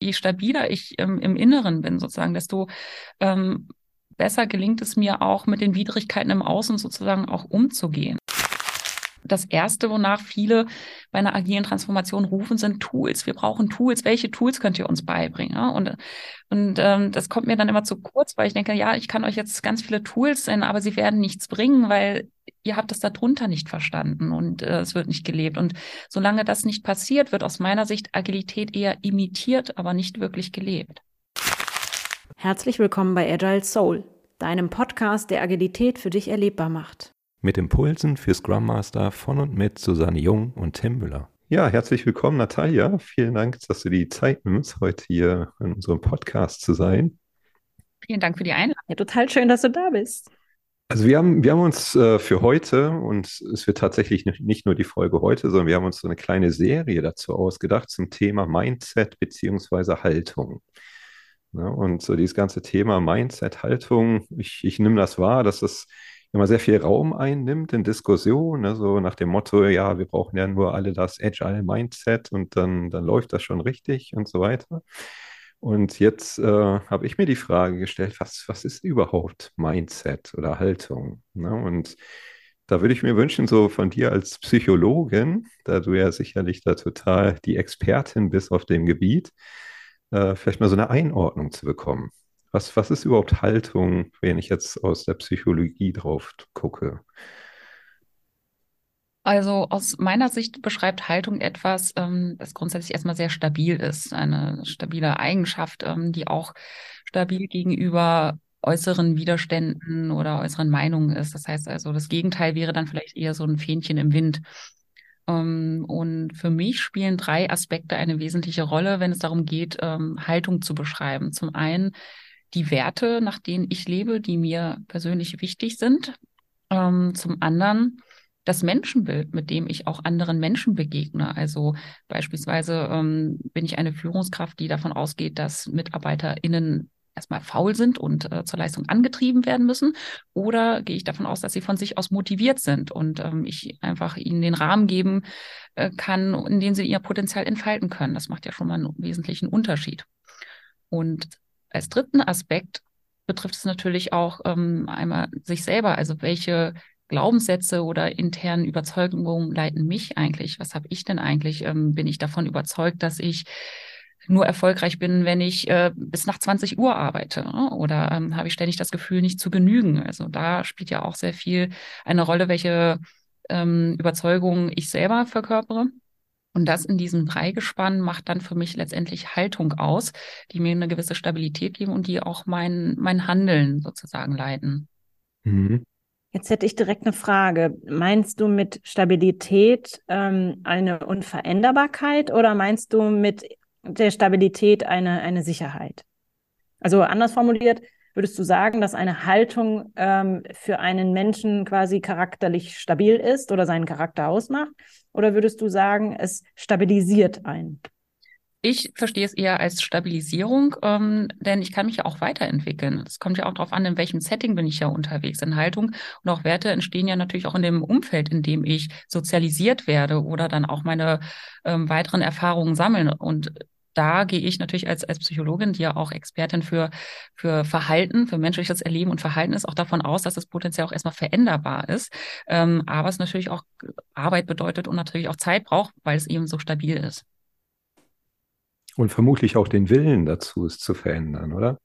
je stabiler ich ähm, im Inneren bin, sozusagen, desto ähm, besser gelingt es mir auch, mit den Widrigkeiten im Außen sozusagen auch umzugehen das Erste, wonach viele bei einer agilen Transformation rufen, sind Tools. Wir brauchen Tools. Welche Tools könnt ihr uns beibringen? Und, und ähm, das kommt mir dann immer zu kurz, weil ich denke, ja, ich kann euch jetzt ganz viele Tools nennen, aber sie werden nichts bringen, weil ihr habt es darunter nicht verstanden und äh, es wird nicht gelebt. Und solange das nicht passiert, wird aus meiner Sicht Agilität eher imitiert, aber nicht wirklich gelebt. Herzlich willkommen bei Agile Soul, deinem Podcast, der Agilität für dich erlebbar macht mit Impulsen für Scrum Master von und mit Susanne Jung und Tim Müller. Ja, herzlich willkommen, Natalia. Vielen Dank, dass du die Zeit nimmst, heute hier in unserem Podcast zu sein. Vielen Dank für die Einladung. Ja, total schön, dass du da bist. Also wir haben, wir haben uns äh, für heute, und es wird tatsächlich nicht nur die Folge heute, sondern wir haben uns so eine kleine Serie dazu ausgedacht zum Thema Mindset beziehungsweise Haltung. Ja, und so dieses ganze Thema Mindset, Haltung, ich, ich nehme das wahr, dass das immer sehr viel Raum einnimmt in Diskussionen, ne, so nach dem Motto, ja, wir brauchen ja nur alle das Agile Mindset und dann, dann läuft das schon richtig und so weiter. Und jetzt äh, habe ich mir die Frage gestellt, was, was ist überhaupt Mindset oder Haltung? Ne? Und da würde ich mir wünschen, so von dir als Psychologin, da du ja sicherlich da total die Expertin bist auf dem Gebiet, äh, vielleicht mal so eine Einordnung zu bekommen. Was, was ist überhaupt Haltung, wenn ich jetzt aus der Psychologie drauf gucke? Also aus meiner Sicht beschreibt Haltung etwas, ähm, das grundsätzlich erstmal sehr stabil ist. Eine stabile Eigenschaft, ähm, die auch stabil gegenüber äußeren Widerständen oder äußeren Meinungen ist. Das heißt also, das Gegenteil wäre dann vielleicht eher so ein Fähnchen im Wind. Ähm, und für mich spielen drei Aspekte eine wesentliche Rolle, wenn es darum geht, Haltung zu beschreiben. Zum einen die Werte, nach denen ich lebe, die mir persönlich wichtig sind. Ähm, zum anderen das Menschenbild, mit dem ich auch anderen Menschen begegne. Also beispielsweise ähm, bin ich eine Führungskraft, die davon ausgeht, dass MitarbeiterInnen erstmal faul sind und äh, zur Leistung angetrieben werden müssen? Oder gehe ich davon aus, dass sie von sich aus motiviert sind und ähm, ich einfach ihnen den Rahmen geben äh, kann, in dem sie ihr Potenzial entfalten können? Das macht ja schon mal einen wesentlichen Unterschied. Und als dritten Aspekt betrifft es natürlich auch ähm, einmal sich selber. Also welche Glaubenssätze oder internen Überzeugungen leiten mich eigentlich? Was habe ich denn eigentlich? Ähm, bin ich davon überzeugt, dass ich nur erfolgreich bin, wenn ich äh, bis nach 20 Uhr arbeite? Ne? Oder ähm, habe ich ständig das Gefühl, nicht zu genügen? Also da spielt ja auch sehr viel eine Rolle, welche ähm, Überzeugungen ich selber verkörpere. Und das in diesem Dreigespann macht dann für mich letztendlich Haltung aus, die mir eine gewisse Stabilität geben und die auch mein, mein Handeln sozusagen leiten. Mhm. Jetzt hätte ich direkt eine Frage. Meinst du mit Stabilität ähm, eine Unveränderbarkeit oder meinst du mit der Stabilität eine, eine Sicherheit? Also anders formuliert, würdest du sagen, dass eine Haltung ähm, für einen Menschen quasi charakterlich stabil ist oder seinen Charakter ausmacht? Oder würdest du sagen, es stabilisiert einen? Ich verstehe es eher als Stabilisierung, ähm, denn ich kann mich ja auch weiterentwickeln. Es kommt ja auch darauf an, in welchem Setting bin ich ja unterwegs. In Haltung und auch Werte entstehen ja natürlich auch in dem Umfeld, in dem ich sozialisiert werde oder dann auch meine ähm, weiteren Erfahrungen sammeln. Und da gehe ich natürlich als, als Psychologin, die ja auch Expertin für, für Verhalten, für menschliches Erleben und Verhalten ist, auch davon aus, dass das potenziell auch erstmal veränderbar ist. Ähm, aber es natürlich auch Arbeit bedeutet und natürlich auch Zeit braucht, weil es eben so stabil ist. Und vermutlich auch den Willen dazu, es zu verändern, oder?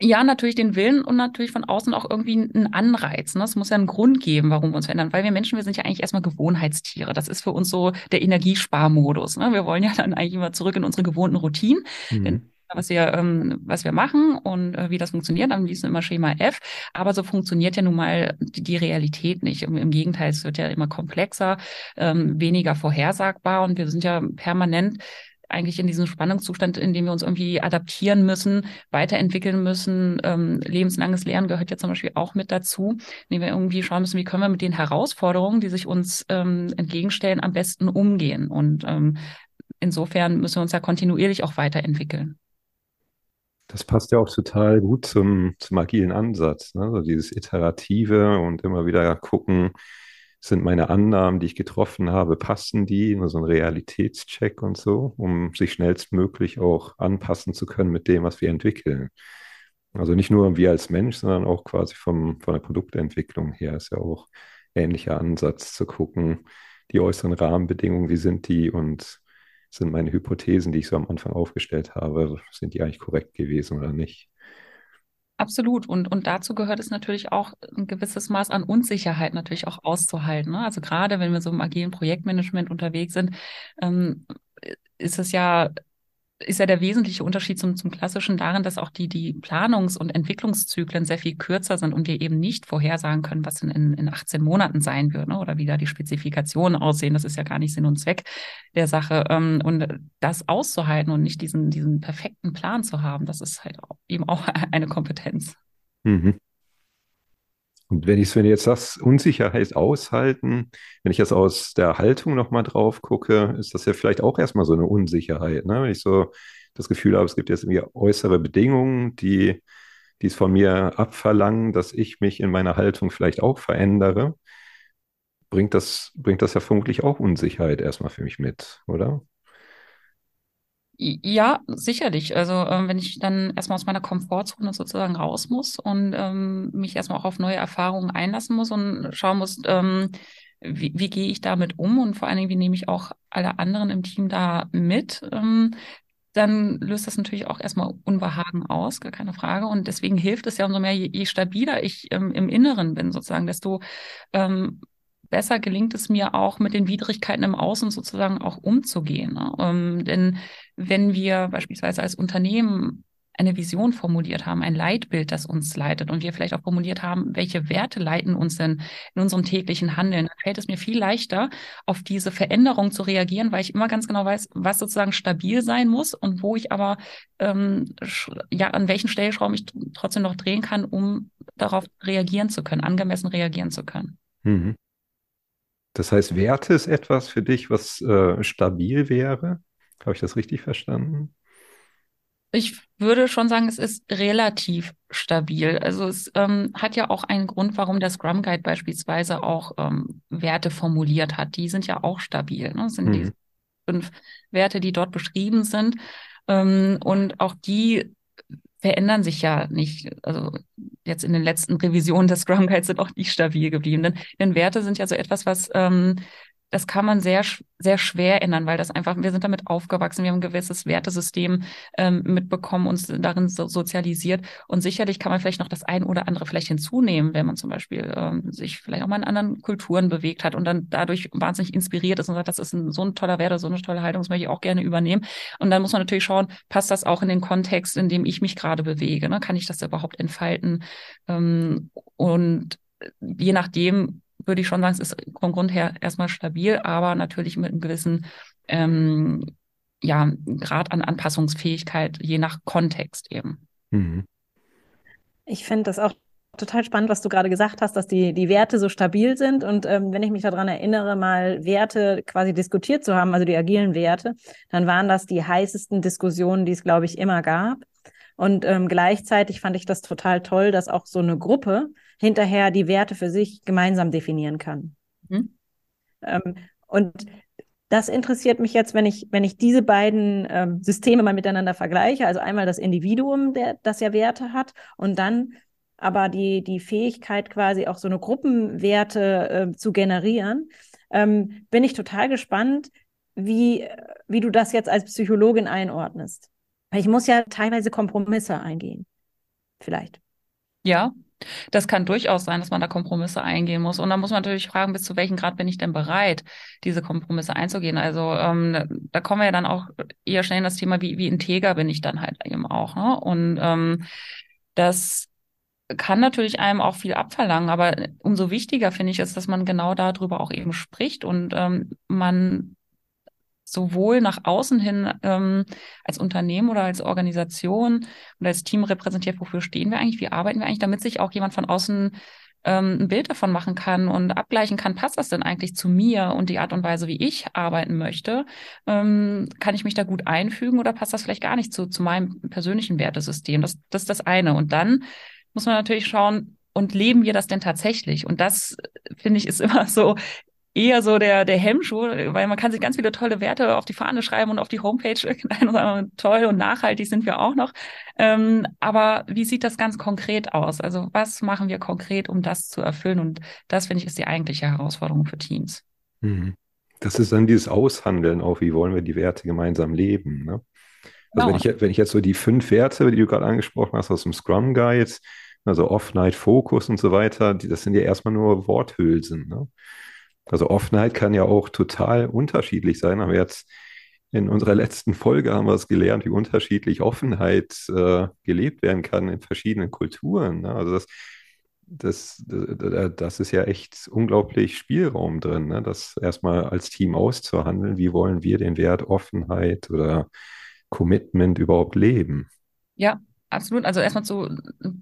Ja, natürlich den Willen und natürlich von außen auch irgendwie einen Anreiz. Ne? Es muss ja einen Grund geben, warum wir uns verändern. Weil wir Menschen, wir sind ja eigentlich erstmal Gewohnheitstiere. Das ist für uns so der Energiesparmodus. Ne? Wir wollen ja dann eigentlich immer zurück in unsere gewohnten Routinen. Mhm. was wir, ähm, was wir machen und äh, wie das funktioniert, am liebsten immer Schema F. Aber so funktioniert ja nun mal die, die Realität nicht. Im, Im, Gegenteil, es wird ja immer komplexer, ähm, weniger vorhersagbar und wir sind ja permanent eigentlich in diesem Spannungszustand, in dem wir uns irgendwie adaptieren müssen, weiterentwickeln müssen. Ähm, lebenslanges Lernen gehört ja zum Beispiel auch mit dazu, indem wir irgendwie schauen müssen, wie können wir mit den Herausforderungen, die sich uns ähm, entgegenstellen, am besten umgehen. Und ähm, insofern müssen wir uns ja kontinuierlich auch weiterentwickeln. Das passt ja auch total gut zum, zum agilen Ansatz. Ne? Also dieses Iterative und immer wieder gucken, sind meine Annahmen, die ich getroffen habe, passen die? Nur so ein Realitätscheck und so, um sich schnellstmöglich auch anpassen zu können mit dem, was wir entwickeln. Also nicht nur wir als Mensch, sondern auch quasi vom, von der Produktentwicklung her ist ja auch ähnlicher Ansatz zu gucken, die äußeren Rahmenbedingungen, wie sind die und sind meine Hypothesen, die ich so am Anfang aufgestellt habe, sind die eigentlich korrekt gewesen oder nicht? Absolut. Und, und dazu gehört es natürlich auch ein gewisses Maß an Unsicherheit natürlich auch auszuhalten. Ne? Also gerade wenn wir so im agilen Projektmanagement unterwegs sind, ähm, ist es ja ist ja der wesentliche Unterschied zum, zum klassischen darin, dass auch die, die Planungs- und Entwicklungszyklen sehr viel kürzer sind und wir eben nicht vorhersagen können, was in, in, in 18 Monaten sein wird ne? oder wie da die Spezifikationen aussehen. Das ist ja gar nicht Sinn und Zweck der Sache. Ähm, und das auszuhalten und nicht diesen, diesen perfekten Plan zu haben, das ist halt eben auch eine Kompetenz. Mhm. Und wenn ich, wenn du jetzt sagst, Unsicherheit aushalten, wenn ich jetzt aus der Haltung nochmal drauf gucke, ist das ja vielleicht auch erstmal so eine Unsicherheit. Ne? Wenn ich so das Gefühl habe, es gibt jetzt irgendwie äußere Bedingungen, die, die es von mir abverlangen, dass ich mich in meiner Haltung vielleicht auch verändere, bringt das, bringt das ja vermutlich auch Unsicherheit erstmal für mich mit, oder? Ja, sicherlich. Also ähm, wenn ich dann erstmal aus meiner Komfortzone sozusagen raus muss und ähm, mich erstmal auch auf neue Erfahrungen einlassen muss und schauen muss, ähm, wie, wie gehe ich damit um und vor allen Dingen, wie nehme ich auch alle anderen im Team da mit, ähm, dann löst das natürlich auch erstmal Unbehagen aus, gar keine Frage. Und deswegen hilft es ja umso mehr, je, je stabiler ich ähm, im Inneren bin, sozusagen, desto ähm, besser gelingt es mir auch mit den Widrigkeiten im Außen sozusagen auch umzugehen. Ne? Ähm, denn wenn wir beispielsweise als Unternehmen eine Vision formuliert haben, ein Leitbild, das uns leitet und wir vielleicht auch formuliert haben, welche Werte leiten uns denn in unserem täglichen Handeln, dann fällt es mir viel leichter, auf diese Veränderung zu reagieren, weil ich immer ganz genau weiß, was sozusagen stabil sein muss und wo ich aber ähm, ja an welchen Stellschrauben ich trotzdem noch drehen kann, um darauf reagieren zu können, angemessen reagieren zu können. Mhm. Das heißt, Werte ist etwas für dich, was äh, stabil wäre? Habe ich das richtig verstanden? Ich würde schon sagen, es ist relativ stabil. Also es ähm, hat ja auch einen Grund, warum der Scrum Guide beispielsweise auch ähm, Werte formuliert hat. Die sind ja auch stabil. Ne? Das sind mhm. die fünf Werte, die dort beschrieben sind. Ähm, und auch die verändern sich ja nicht. Also jetzt in den letzten Revisionen des Scrum Guides sind auch nicht stabil geblieben. Denn, denn Werte sind ja so etwas, was ähm, das kann man sehr, sehr schwer ändern, weil das einfach, wir sind damit aufgewachsen, wir haben ein gewisses Wertesystem ähm, mitbekommen, uns darin so sozialisiert. Und sicherlich kann man vielleicht noch das ein oder andere vielleicht hinzunehmen, wenn man zum Beispiel ähm, sich vielleicht auch mal in anderen Kulturen bewegt hat und dann dadurch wahnsinnig inspiriert ist und sagt, das ist ein, so ein toller Wert, so eine tolle Haltung, das möchte ich auch gerne übernehmen. Und dann muss man natürlich schauen, passt das auch in den Kontext, in dem ich mich gerade bewege? Ne? Kann ich das überhaupt entfalten? Ähm, und je nachdem, würde ich schon sagen, es ist vom Grund her erstmal stabil, aber natürlich mit einem gewissen ähm, ja, Grad an Anpassungsfähigkeit, je nach Kontext eben. Mhm. Ich finde das auch total spannend, was du gerade gesagt hast, dass die, die Werte so stabil sind. Und ähm, wenn ich mich daran erinnere, mal Werte quasi diskutiert zu haben, also die agilen Werte, dann waren das die heißesten Diskussionen, die es, glaube ich, immer gab. Und ähm, gleichzeitig fand ich das total toll, dass auch so eine Gruppe hinterher die Werte für sich gemeinsam definieren kann. Mhm. Ähm, und das interessiert mich jetzt, wenn ich, wenn ich diese beiden ähm, Systeme mal miteinander vergleiche. Also einmal das Individuum, der, das ja Werte hat, und dann aber die, die Fähigkeit, quasi auch so eine Gruppenwerte äh, zu generieren. Ähm, bin ich total gespannt, wie, wie du das jetzt als Psychologin einordnest. Weil ich muss ja teilweise Kompromisse eingehen. Vielleicht. Ja, das kann durchaus sein, dass man da Kompromisse eingehen muss. Und dann muss man natürlich fragen, bis zu welchem Grad bin ich denn bereit, diese Kompromisse einzugehen. Also ähm, da kommen wir ja dann auch eher schnell in das Thema, wie, wie integer bin ich dann halt eben auch. Ne? Und ähm, das kann natürlich einem auch viel abverlangen, aber umso wichtiger finde ich es, dass man genau darüber auch eben spricht und ähm, man sowohl nach außen hin ähm, als Unternehmen oder als Organisation oder als Team repräsentiert, wofür stehen wir eigentlich, wie arbeiten wir eigentlich, damit sich auch jemand von außen ähm, ein Bild davon machen kann und abgleichen kann, passt das denn eigentlich zu mir und die Art und Weise, wie ich arbeiten möchte? Ähm, kann ich mich da gut einfügen oder passt das vielleicht gar nicht zu, zu meinem persönlichen Wertesystem? Das, das ist das eine. Und dann muss man natürlich schauen, und leben wir das denn tatsächlich? Und das, finde ich, ist immer so eher so der, der Hemmschuh, weil man kann sich ganz viele tolle Werte auf die Fahne schreiben und auf die Homepage ein und sagen, toll und nachhaltig sind wir auch noch. Ähm, aber wie sieht das ganz konkret aus? Also was machen wir konkret, um das zu erfüllen? Und das, finde ich, ist die eigentliche Herausforderung für Teams. Mhm. Das ist dann dieses Aushandeln auch, wie wollen wir die Werte gemeinsam leben. Ne? Also genau. wenn, ich, wenn ich jetzt so die fünf Werte, die du gerade angesprochen hast, aus dem Scrum Guide, also Off-Night Focus und so weiter, die, das sind ja erstmal nur Worthülsen. Ne? Also Offenheit kann ja auch total unterschiedlich sein. Aber jetzt in unserer letzten Folge haben wir es gelernt, wie unterschiedlich Offenheit äh, gelebt werden kann in verschiedenen Kulturen. Ne? Also das, das, das, das ist ja echt unglaublich Spielraum drin, ne? das erstmal als Team auszuhandeln. Wie wollen wir den Wert Offenheit oder Commitment überhaupt leben? Ja, Absolut. Also erstmal zu,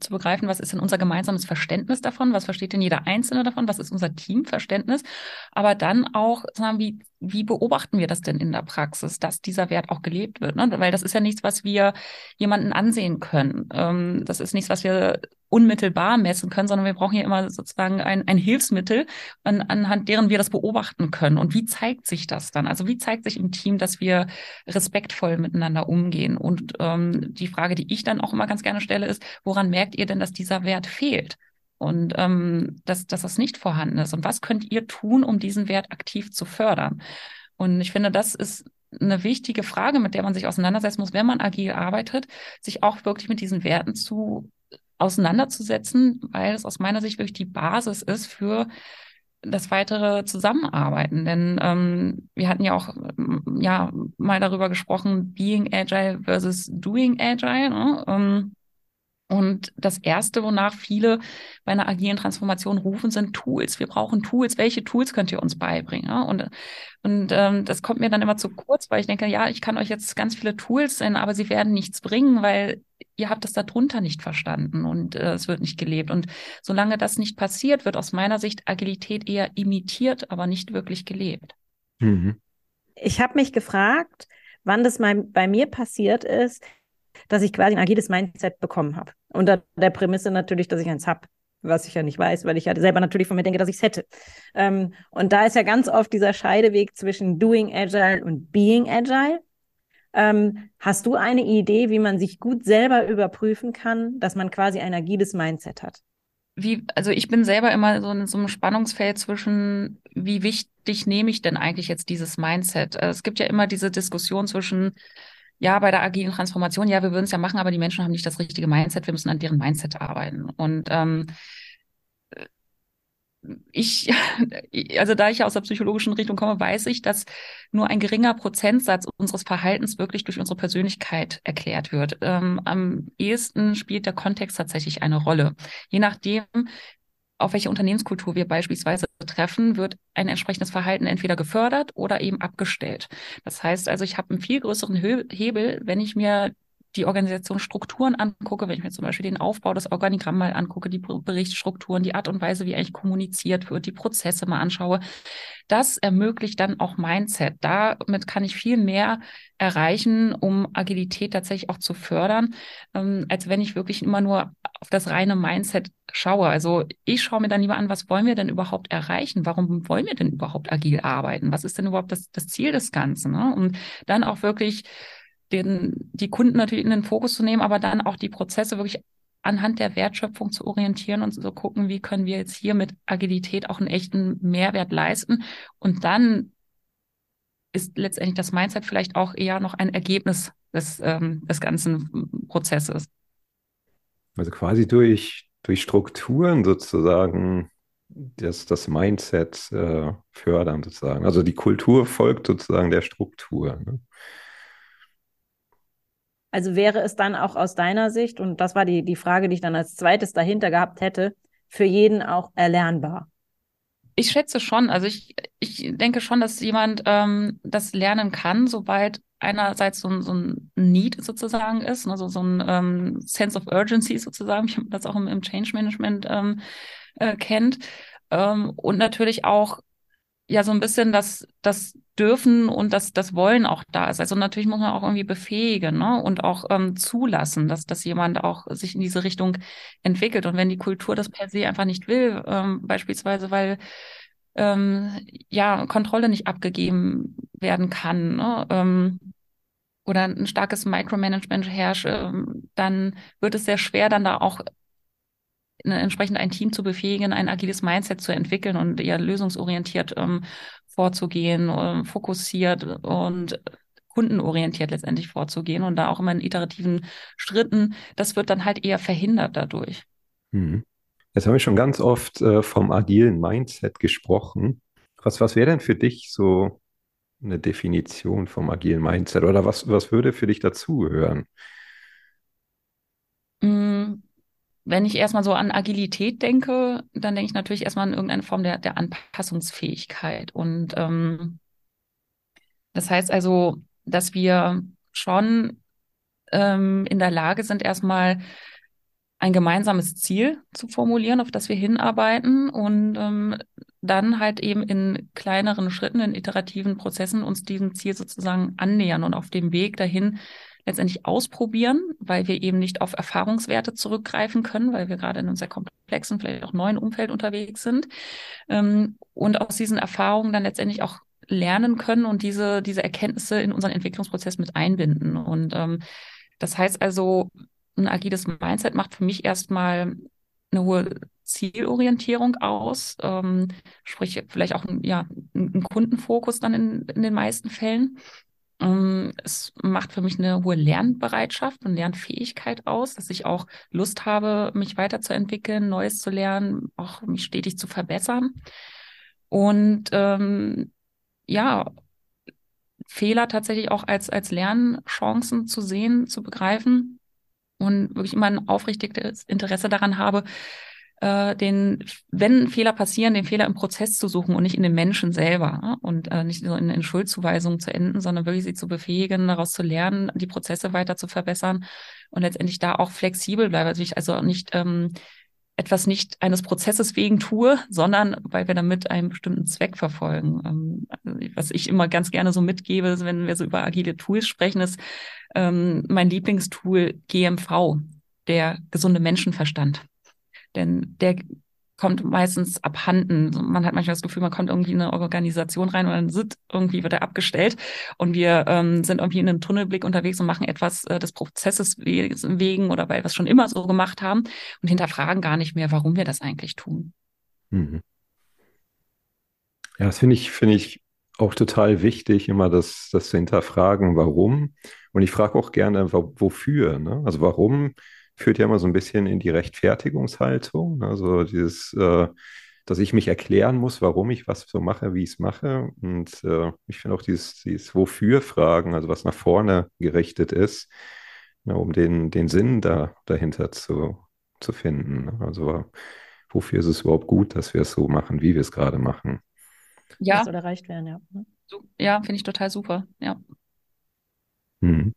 zu begreifen, was ist denn unser gemeinsames Verständnis davon? Was versteht denn jeder Einzelne davon? Was ist unser Teamverständnis? Aber dann auch, sagen, wie, wie beobachten wir das denn in der Praxis, dass dieser Wert auch gelebt wird? Ne? Weil das ist ja nichts, was wir jemanden ansehen können. Ähm, das ist nichts, was wir unmittelbar messen können, sondern wir brauchen ja immer sozusagen ein, ein Hilfsmittel, an, anhand deren wir das beobachten können. Und wie zeigt sich das dann? Also wie zeigt sich im Team, dass wir respektvoll miteinander umgehen? Und ähm, die Frage, die ich dann auch immer ganz gerne stelle, ist, woran merkt ihr denn, dass dieser Wert fehlt? Und ähm, dass, dass das nicht vorhanden ist. Und was könnt ihr tun, um diesen Wert aktiv zu fördern? Und ich finde, das ist eine wichtige Frage, mit der man sich auseinandersetzen muss, wenn man agil arbeitet, sich auch wirklich mit diesen Werten zu auseinanderzusetzen, weil es aus meiner Sicht wirklich die Basis ist für das weitere Zusammenarbeiten. Denn ähm, wir hatten ja auch ja mal darüber gesprochen, Being Agile versus Doing Agile. Ne? Ähm, und das Erste, wonach viele bei einer agilen Transformation rufen, sind Tools. Wir brauchen Tools. Welche Tools könnt ihr uns beibringen? Und, und ähm, das kommt mir dann immer zu kurz, weil ich denke, ja, ich kann euch jetzt ganz viele Tools nennen, aber sie werden nichts bringen, weil ihr habt es darunter nicht verstanden und äh, es wird nicht gelebt. Und solange das nicht passiert, wird aus meiner Sicht Agilität eher imitiert, aber nicht wirklich gelebt. Mhm. Ich habe mich gefragt, wann das mal bei mir passiert ist, dass ich quasi ein agiles Mindset bekommen habe. Unter der Prämisse natürlich, dass ich eins habe, was ich ja nicht weiß, weil ich ja selber natürlich von mir denke, dass ich es hätte. Ähm, und da ist ja ganz oft dieser Scheideweg zwischen Doing Agile und Being Agile. Ähm, hast du eine Idee, wie man sich gut selber überprüfen kann, dass man quasi ein agiles Mindset hat? Wie, also ich bin selber immer so in so einem Spannungsfeld zwischen, wie wichtig nehme ich denn eigentlich jetzt dieses Mindset? Äh, es gibt ja immer diese Diskussion zwischen, ja, bei der agilen Transformation, ja, wir würden es ja machen, aber die Menschen haben nicht das richtige Mindset, wir müssen an deren Mindset arbeiten. Und ähm, ich, also da ich aus der psychologischen Richtung komme, weiß ich, dass nur ein geringer Prozentsatz unseres Verhaltens wirklich durch unsere Persönlichkeit erklärt wird. Ähm, am ehesten spielt der Kontext tatsächlich eine Rolle. Je nachdem, auf welche Unternehmenskultur wir beispielsweise treffen, wird ein entsprechendes Verhalten entweder gefördert oder eben abgestellt. Das heißt also, ich habe einen viel größeren Hebel, wenn ich mir die Organisationsstrukturen angucke, wenn ich mir zum Beispiel den Aufbau des Organigramm mal angucke, die Berichtsstrukturen, die Art und Weise, wie eigentlich kommuniziert wird, die Prozesse mal anschaue, das ermöglicht dann auch Mindset. Damit kann ich viel mehr erreichen, um Agilität tatsächlich auch zu fördern, ähm, als wenn ich wirklich immer nur auf das reine Mindset schaue. Also ich schaue mir dann lieber an, was wollen wir denn überhaupt erreichen? Warum wollen wir denn überhaupt agil arbeiten? Was ist denn überhaupt das, das Ziel des Ganzen? Ne? Und dann auch wirklich den, die Kunden natürlich in den Fokus zu nehmen, aber dann auch die Prozesse wirklich anhand der Wertschöpfung zu orientieren und so gucken, wie können wir jetzt hier mit Agilität auch einen echten Mehrwert leisten. Und dann ist letztendlich das Mindset vielleicht auch eher noch ein Ergebnis des, ähm, des ganzen Prozesses. Also quasi durch, durch Strukturen sozusagen das, das Mindset äh, fördern sozusagen. Also die Kultur folgt sozusagen der Struktur. Ne? Also wäre es dann auch aus deiner Sicht, und das war die, die Frage, die ich dann als zweites dahinter gehabt hätte, für jeden auch erlernbar? Ich schätze schon. Also ich, ich denke schon, dass jemand ähm, das lernen kann, sobald einerseits so ein, so ein Need sozusagen ist, also so ein ähm, Sense of Urgency sozusagen, wie man das auch im, im Change Management ähm, äh, kennt. Ähm, und natürlich auch ja so ein bisschen das, das Dürfen und das, das Wollen auch da ist. Also natürlich muss man auch irgendwie befähigen ne? und auch ähm, zulassen, dass, dass jemand auch sich in diese Richtung entwickelt. Und wenn die Kultur das per se einfach nicht will, ähm, beispielsweise weil ähm, ja Kontrolle nicht abgegeben werden kann, ne? ähm, oder ein starkes Micromanagement herrscht, ähm, dann wird es sehr schwer, dann da auch entsprechend ein Team zu befähigen, ein agiles Mindset zu entwickeln und eher lösungsorientiert ähm, vorzugehen, ähm, fokussiert und kundenorientiert letztendlich vorzugehen und da auch immer in iterativen Schritten. Das wird dann halt eher verhindert dadurch. Hm. Jetzt haben wir schon ganz oft äh, vom agilen Mindset gesprochen. Was, was wäre denn für dich so eine Definition vom agilen Mindset oder was, was würde für dich dazugehören? Wenn ich erstmal so an Agilität denke, dann denke ich natürlich erstmal an irgendeine Form der, der Anpassungsfähigkeit. Und ähm, das heißt also, dass wir schon ähm, in der Lage sind, erstmal ein gemeinsames Ziel zu formulieren, auf das wir hinarbeiten und ähm, dann halt eben in kleineren Schritten, in iterativen Prozessen uns diesem Ziel sozusagen annähern und auf dem Weg dahin letztendlich ausprobieren, weil wir eben nicht auf Erfahrungswerte zurückgreifen können, weil wir gerade in einem sehr komplexen, vielleicht auch neuen Umfeld unterwegs sind ähm, und aus diesen Erfahrungen dann letztendlich auch lernen können und diese, diese Erkenntnisse in unseren Entwicklungsprozess mit einbinden. Und ähm, das heißt also, ein agiles Mindset macht für mich erstmal eine hohe Zielorientierung aus, ähm, sprich vielleicht auch ein, ja, ein Kundenfokus dann in, in den meisten Fällen. Ähm, es macht für mich eine hohe Lernbereitschaft und Lernfähigkeit aus, dass ich auch Lust habe, mich weiterzuentwickeln, Neues zu lernen, auch mich stetig zu verbessern. Und ähm, ja, Fehler tatsächlich auch als, als Lernchancen zu sehen, zu begreifen und wirklich immer ein aufrichtiges Interesse daran habe, äh, den, wenn Fehler passieren, den Fehler im Prozess zu suchen und nicht in den Menschen selber ne? und äh, nicht so in, in Schuldzuweisungen zu enden, sondern wirklich sie zu befähigen, daraus zu lernen, die Prozesse weiter zu verbessern und letztendlich da auch flexibel bleibe. Also ich also nicht ähm, etwas nicht eines Prozesses wegen tue, sondern weil wir damit einen bestimmten Zweck verfolgen. Ähm, was ich immer ganz gerne so mitgebe, wenn wir so über agile Tools sprechen, ist ähm, mein Lieblingstool GMV, der gesunde Menschenverstand. Denn der kommt meistens abhanden. Man hat manchmal das Gefühl, man kommt irgendwie in eine Organisation rein und dann sind, irgendwie wird er abgestellt und wir ähm, sind irgendwie in einem Tunnelblick unterwegs und machen etwas äh, des Prozesses wegen oder weil wir es schon immer so gemacht haben und hinterfragen gar nicht mehr, warum wir das eigentlich tun. Mhm. Ja, das finde ich, finde ich auch total wichtig, immer das, das zu hinterfragen, warum. Und ich frage auch gerne, wofür. Ne? Also warum führt ja immer so ein bisschen in die Rechtfertigungshaltung. Also dieses, äh, dass ich mich erklären muss, warum ich was so mache, wie ich es mache. Und äh, ich finde auch dieses, dieses Wofür-Fragen, also was nach vorne gerichtet ist, ja, um den, den Sinn da, dahinter zu, zu finden. Also wofür ist es überhaupt gut, dass wir es so machen, wie wir es gerade machen? Ja. Das soll erreicht werden, ja. Ja, finde ich total super, ja. Hm.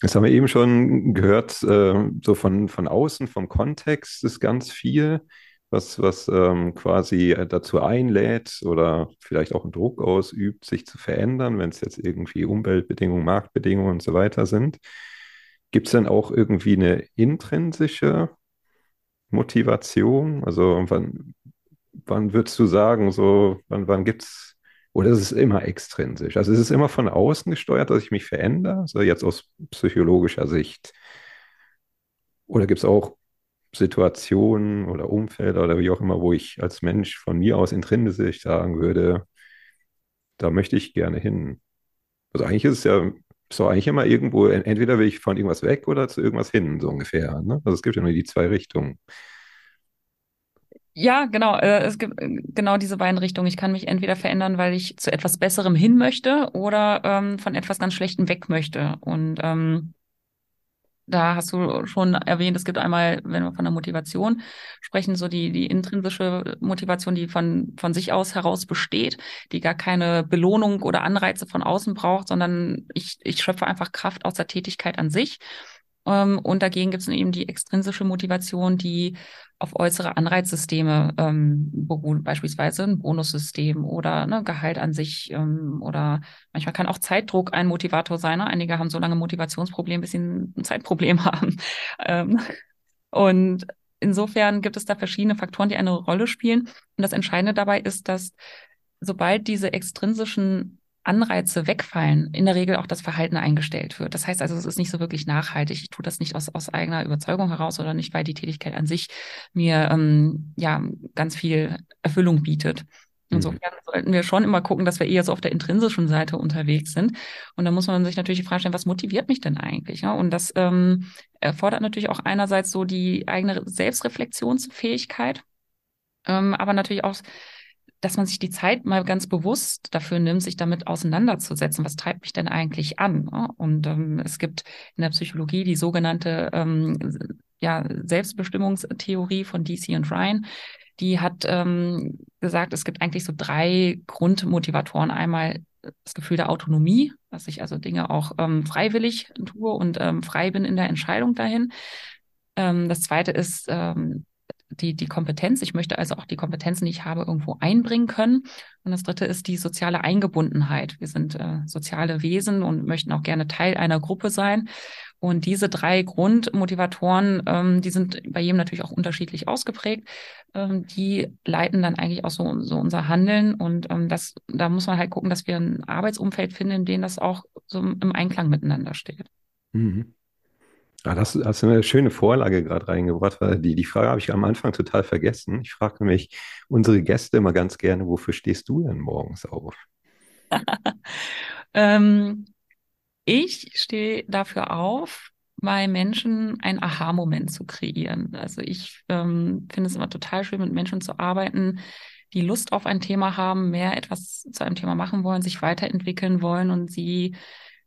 Das haben wir eben schon gehört, äh, so von, von außen, vom Kontext ist ganz viel, was, was ähm, quasi dazu einlädt oder vielleicht auch einen Druck ausübt, sich zu verändern, wenn es jetzt irgendwie Umweltbedingungen, Marktbedingungen und so weiter sind. Gibt es denn auch irgendwie eine intrinsische Motivation? Also wann, wann würdest du sagen, so, wann, wann gibt es oder ist es immer extrinsisch? Also ist es immer von außen gesteuert, dass ich mich verändere, also jetzt aus psychologischer Sicht? Oder gibt es auch Situationen oder Umfelder oder wie auch immer, wo ich als Mensch von mir aus intrinsisch sagen würde, da möchte ich gerne hin. Also eigentlich ist es ja so eigentlich immer irgendwo, entweder will ich von irgendwas weg oder zu irgendwas hin, so ungefähr. Ne? Also es gibt ja nur die zwei Richtungen. Ja, genau. Äh, es gibt äh, genau diese beiden Richtungen. Ich kann mich entweder verändern, weil ich zu etwas Besserem hin möchte oder ähm, von etwas ganz Schlechtem weg möchte. Und ähm, da hast du schon erwähnt, es gibt einmal, wenn wir von der Motivation sprechen, so die, die intrinsische Motivation, die von, von sich aus heraus besteht, die gar keine Belohnung oder Anreize von außen braucht, sondern ich, ich schöpfe einfach Kraft aus der Tätigkeit an sich. Ähm, und dagegen gibt es eben die extrinsische Motivation, die auf äußere Anreizsysteme ähm, beruhen, beispielsweise ein Bonussystem oder ne, Gehalt an sich ähm, oder manchmal kann auch Zeitdruck ein Motivator sein. Ne? Einige haben so lange Motivationsproblem, bis sie ein Zeitproblem haben. Ähm, und insofern gibt es da verschiedene Faktoren, die eine Rolle spielen. Und das Entscheidende dabei ist, dass sobald diese extrinsischen Anreize wegfallen, in der Regel auch das Verhalten eingestellt wird. Das heißt also, es ist nicht so wirklich nachhaltig. Ich tue das nicht aus, aus eigener Überzeugung heraus oder nicht, weil die Tätigkeit an sich mir ähm, ja ganz viel Erfüllung bietet. Insofern mhm. sollten wir schon immer gucken, dass wir eher so auf der intrinsischen Seite unterwegs sind. Und da muss man sich natürlich die Frage stellen, was motiviert mich denn eigentlich? Ja? Und das ähm, erfordert natürlich auch einerseits so die eigene Selbstreflexionsfähigkeit, ähm, aber natürlich auch dass man sich die Zeit mal ganz bewusst dafür nimmt, sich damit auseinanderzusetzen. Was treibt mich denn eigentlich an? Und ähm, es gibt in der Psychologie die sogenannte ähm, ja, Selbstbestimmungstheorie von DC und Ryan. Die hat ähm, gesagt, es gibt eigentlich so drei Grundmotivatoren. Einmal das Gefühl der Autonomie, dass ich also Dinge auch ähm, freiwillig tue und ähm, frei bin in der Entscheidung dahin. Ähm, das zweite ist ähm, die, die Kompetenz. Ich möchte also auch die Kompetenzen, die ich habe, irgendwo einbringen können. Und das dritte ist die soziale Eingebundenheit. Wir sind äh, soziale Wesen und möchten auch gerne Teil einer Gruppe sein. Und diese drei Grundmotivatoren, ähm, die sind bei jedem natürlich auch unterschiedlich ausgeprägt. Ähm, die leiten dann eigentlich auch so, so unser Handeln. Und ähm, das, da muss man halt gucken, dass wir ein Arbeitsumfeld finden, in dem das auch so im Einklang miteinander steht. Mhm. Ah, das hast du eine schöne Vorlage gerade reingebracht, weil die, die Frage habe ich am Anfang total vergessen. Ich frage mich unsere Gäste immer ganz gerne, wofür stehst du denn morgens auf? ähm, ich stehe dafür auf, bei Menschen einen Aha-Moment zu kreieren. Also ich ähm, finde es immer total schön, mit Menschen zu arbeiten, die Lust auf ein Thema haben, mehr etwas zu einem Thema machen wollen, sich weiterentwickeln wollen und sie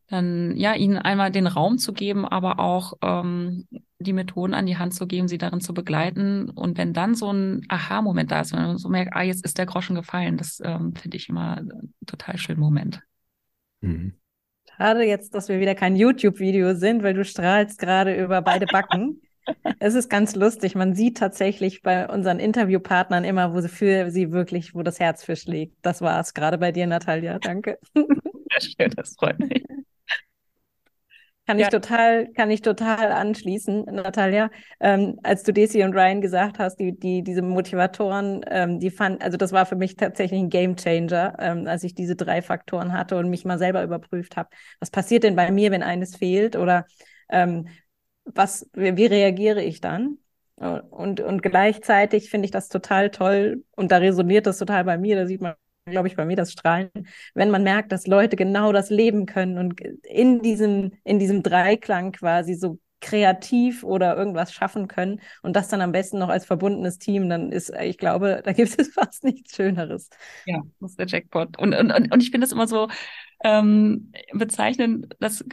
dann ja ihnen einmal den Raum zu geben, aber auch ähm, die Methoden an die Hand zu geben, sie darin zu begleiten. Und wenn dann so ein Aha-Moment da ist, wenn man so merkt, ah, jetzt ist der Groschen gefallen, das ähm, finde ich immer ein total schönen Moment. Mhm. Schade jetzt, dass wir wieder kein YouTube-Video sind, weil du strahlst gerade über beide Backen. es ist ganz lustig. Man sieht tatsächlich bei unseren Interviewpartnern immer, wo sie für sie wirklich, wo das Herz für schlägt. Das war es gerade bei dir, Natalia. Danke. Sehr schön, das freut mich. Kann ja. ich total, kann ich total anschließen, Natalia. Ähm, als du Desi und Ryan gesagt hast, die, die, diese Motivatoren, ähm, die fand, also das war für mich tatsächlich ein Gamechanger, ähm, als ich diese drei Faktoren hatte und mich mal selber überprüft habe. Was passiert denn bei mir, wenn eines fehlt? Oder ähm, was, wie, wie reagiere ich dann? Und, und gleichzeitig finde ich das total toll und da resoniert das total bei mir. Da sieht man glaube ich, bei mir das Strahlen, wenn man merkt, dass Leute genau das leben können und in diesem, in diesem Dreiklang quasi so kreativ oder irgendwas schaffen können und das dann am besten noch als verbundenes Team, dann ist, ich glaube, da gibt es fast nichts Schöneres. Ja, das ist der Jackpot. Und, und, und ich finde es immer so ähm, bezeichnend, dass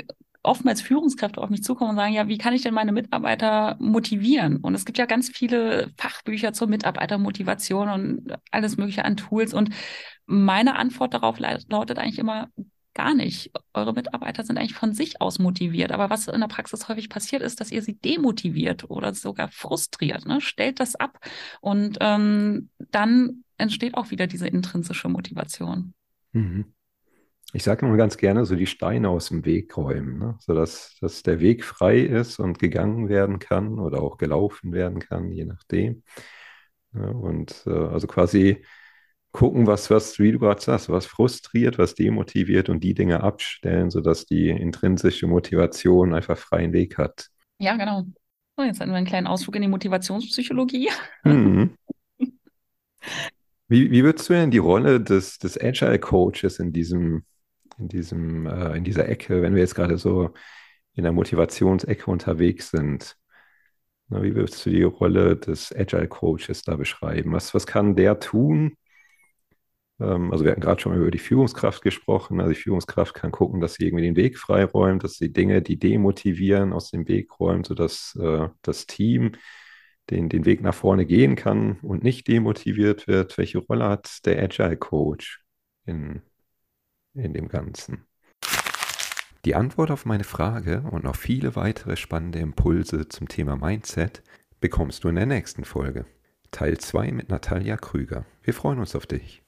oftmals Führungskräfte auf mich zukommen und sagen, ja, wie kann ich denn meine Mitarbeiter motivieren? Und es gibt ja ganz viele Fachbücher zur Mitarbeitermotivation und alles mögliche an Tools. Und meine Antwort darauf lautet eigentlich immer, gar nicht. Eure Mitarbeiter sind eigentlich von sich aus motiviert. Aber was in der Praxis häufig passiert, ist, dass ihr sie demotiviert oder sogar frustriert. Ne? Stellt das ab und ähm, dann entsteht auch wieder diese intrinsische Motivation. Mhm. Ich sage immer ganz gerne, so die Steine aus dem Weg räumen, ne? sodass dass der Weg frei ist und gegangen werden kann oder auch gelaufen werden kann, je nachdem. Ja, und äh, also quasi gucken, was, was, wie du gerade sagst, was frustriert, was demotiviert und die Dinge abstellen, sodass die intrinsische Motivation einfach freien Weg hat. Ja, genau. So, jetzt hatten wir einen kleinen Ausflug in die Motivationspsychologie. Mhm. Wie, wie würdest du denn die Rolle des, des Agile Coaches in diesem in diesem, äh, in dieser Ecke, wenn wir jetzt gerade so in der Motivationsecke unterwegs sind. Na, wie würdest du die Rolle des Agile Coaches da beschreiben? Was, was kann der tun? Ähm, also wir hatten gerade schon über die Führungskraft gesprochen. Also die Führungskraft kann gucken, dass sie irgendwie den Weg freiräumt, dass sie Dinge, die demotivieren, aus dem Weg räumt, sodass äh, das Team den, den Weg nach vorne gehen kann und nicht demotiviert wird. Welche Rolle hat der Agile Coach in, in dem Ganzen. Die Antwort auf meine Frage und noch viele weitere spannende Impulse zum Thema Mindset bekommst du in der nächsten Folge. Teil 2 mit Natalia Krüger. Wir freuen uns auf dich.